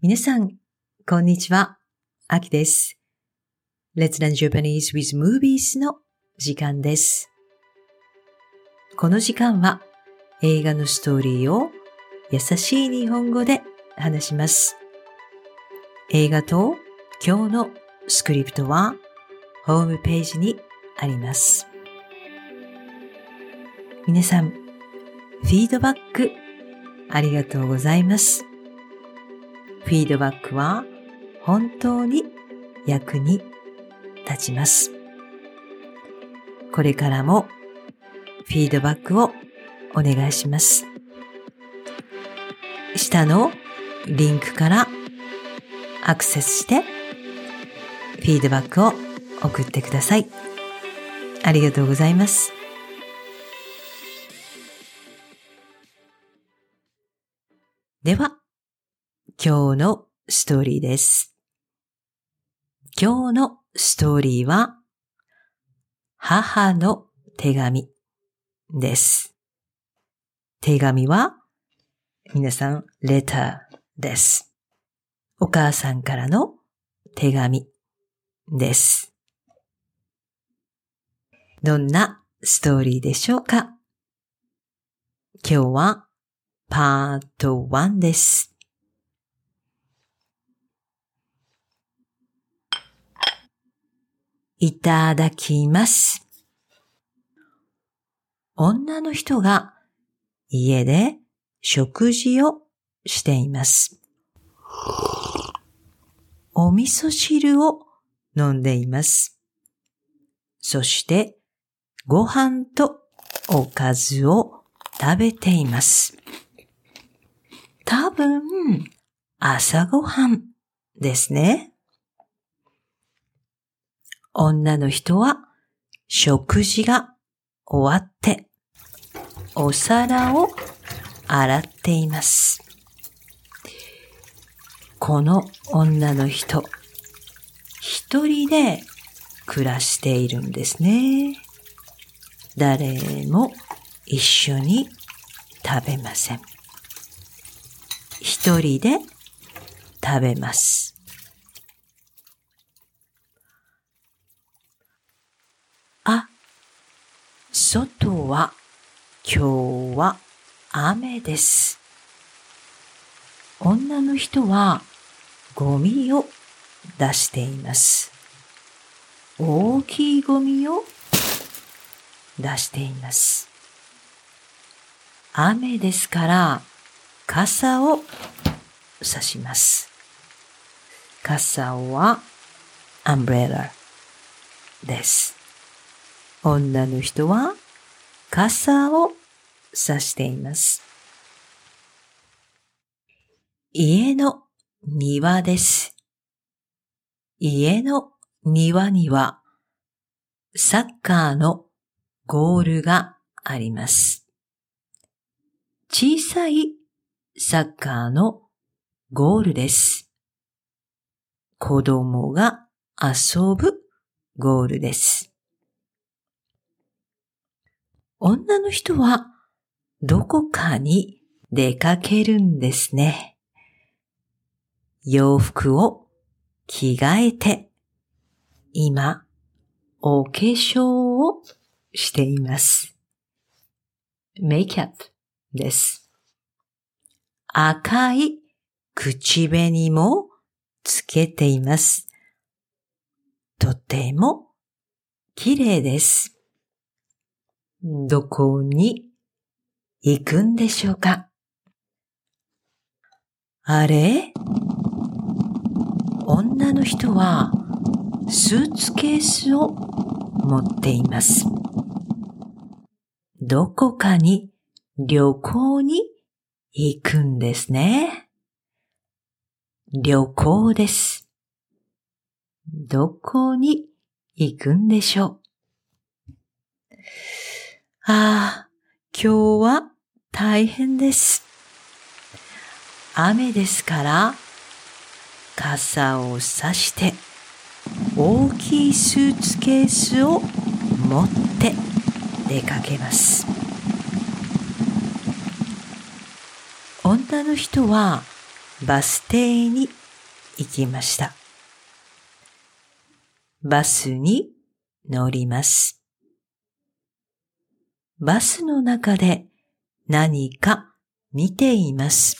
皆さん、こんにちは。あきです。Let's Learn Japanese with Movies の時間です。この時間は映画のストーリーを優しい日本語で話します。映画と今日のスクリプトはホームページにあります。皆さん、フィードバックありがとうございます。フィードバックは本当に役に立ちます。これからもフィードバックをお願いします。下のリンクからアクセスしてフィードバックを送ってください。ありがとうございます。では、今日のストーリーです。今日のストーリーは、母の手紙です。手紙は、皆さん、レターです。お母さんからの手紙です。どんなストーリーでしょうか？今日はパート1です。いただきます。女の人が家で食事をしています。お味噌汁を飲んでいます。そしてご飯とおかずを食べています。多分朝ごはんですね。女の人は食事が終わってお皿を洗っています。この女の人、一人で暮らしているんですね。誰も一緒に食べません。一人で食べます。あ、外は今日は雨です。女の人はゴミを出しています。大きいゴミを出しています。雨ですから傘を差します。傘はアンブレラです。女の人は傘を差しています。家の庭です。家の庭にはサッカーのゴールがあります。小さいサッカーのゴールです。子供が遊ぶゴールです。女の人はどこかに出かけるんですね。洋服を着替えて、今、お化粧をしています。メイキャップです。赤い口紅もつけています。とても綺麗です。どこに行くんでしょうか？あれ？女の人はスーツケースを持っています。どこかに旅行に行くんですね。旅行です。どこに行くんでしょう？ああ、今日は大変です。雨ですから、傘を差して、大きいスーツケースを持って出かけます。女の人はバス停に行きました。バスに乗ります。バスの中で何か見ています。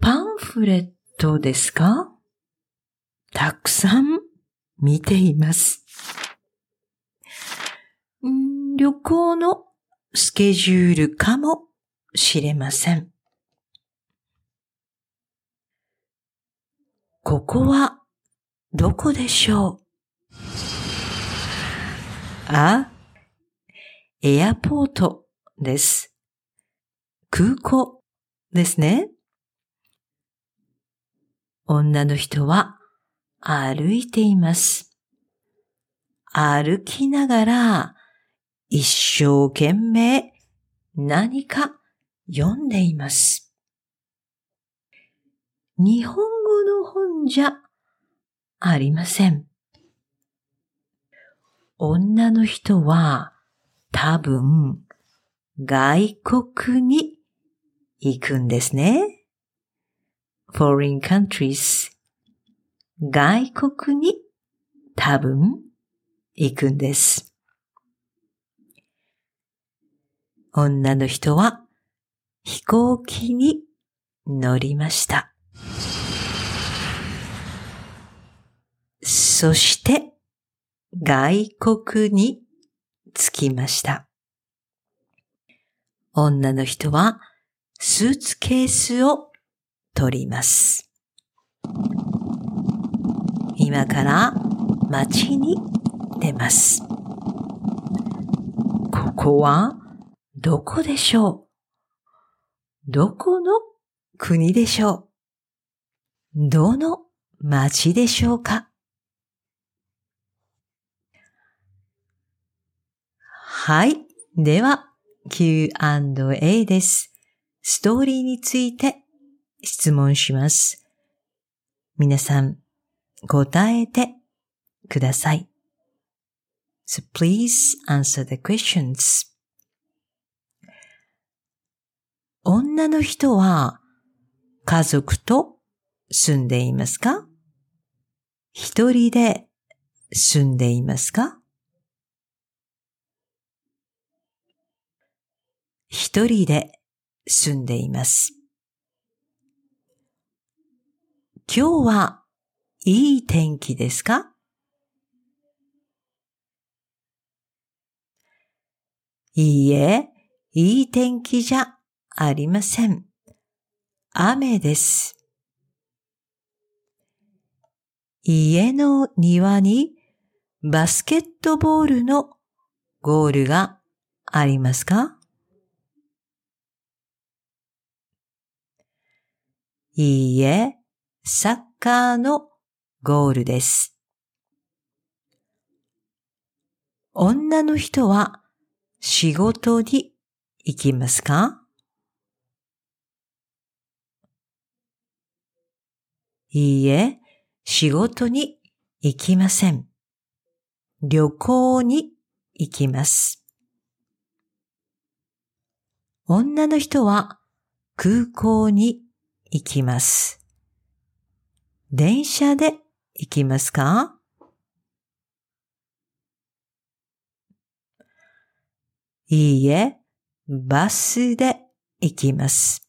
パンフレットですか？たくさん見ています。旅行のスケジュールかもしれません。ここはどこでしょう？あ、エアポートです。空港ですね。女の人は歩いています。歩きながら一生懸命何か読んでいます。日本語の本じゃありません。女の人は多分外国に行くんですね。foreign countries 外国に多分行くんです。女の人は飛行機に乗りました。そして外国に着きました。女の人はスーツケースを取ります。今から街に出ます。ここはどこでしょう？どこの国でしょう？どの街でしょうか？はい。では、Q&A です。ストーリーについて質問します。皆さん、答えてください。So please answer the questions. 女の人は家族と住んでいますか？一人で住んでいますか？一人で住んでいます。今日はいい天気ですか？いいえ、いい天気じゃありません。雨です。家の庭にバスケットボールのゴールがありますか？いいえ、サッカーのゴールです。女の人は仕事に行きますか？いいえ、仕事に行きません。旅行に行きます。女の人は空港に行きます。電車で行きますか？いいえ、バスで行きます。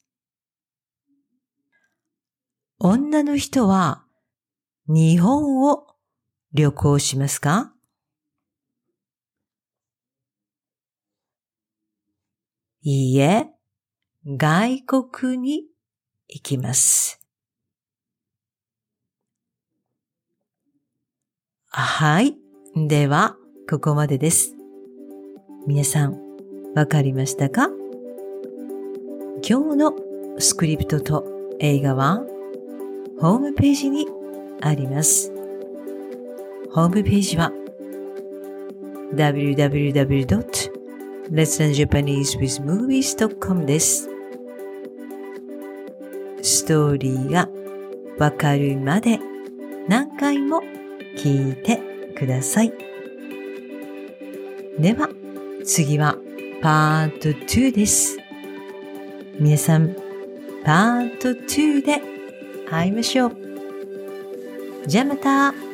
女の人は日本を旅行しますか？いいえ、外国に行きます。はい。では、ここまでです。皆さん、わかりましたか？今日のスクリプトと映画は、ホームページにあります。ホームページは、www.letslearnjapanesewithmovies.com です。ストーリーがわかるまで何回も聞いてください。では、次はパート2です。皆さん、パート2で会いましょう。じゃあまた。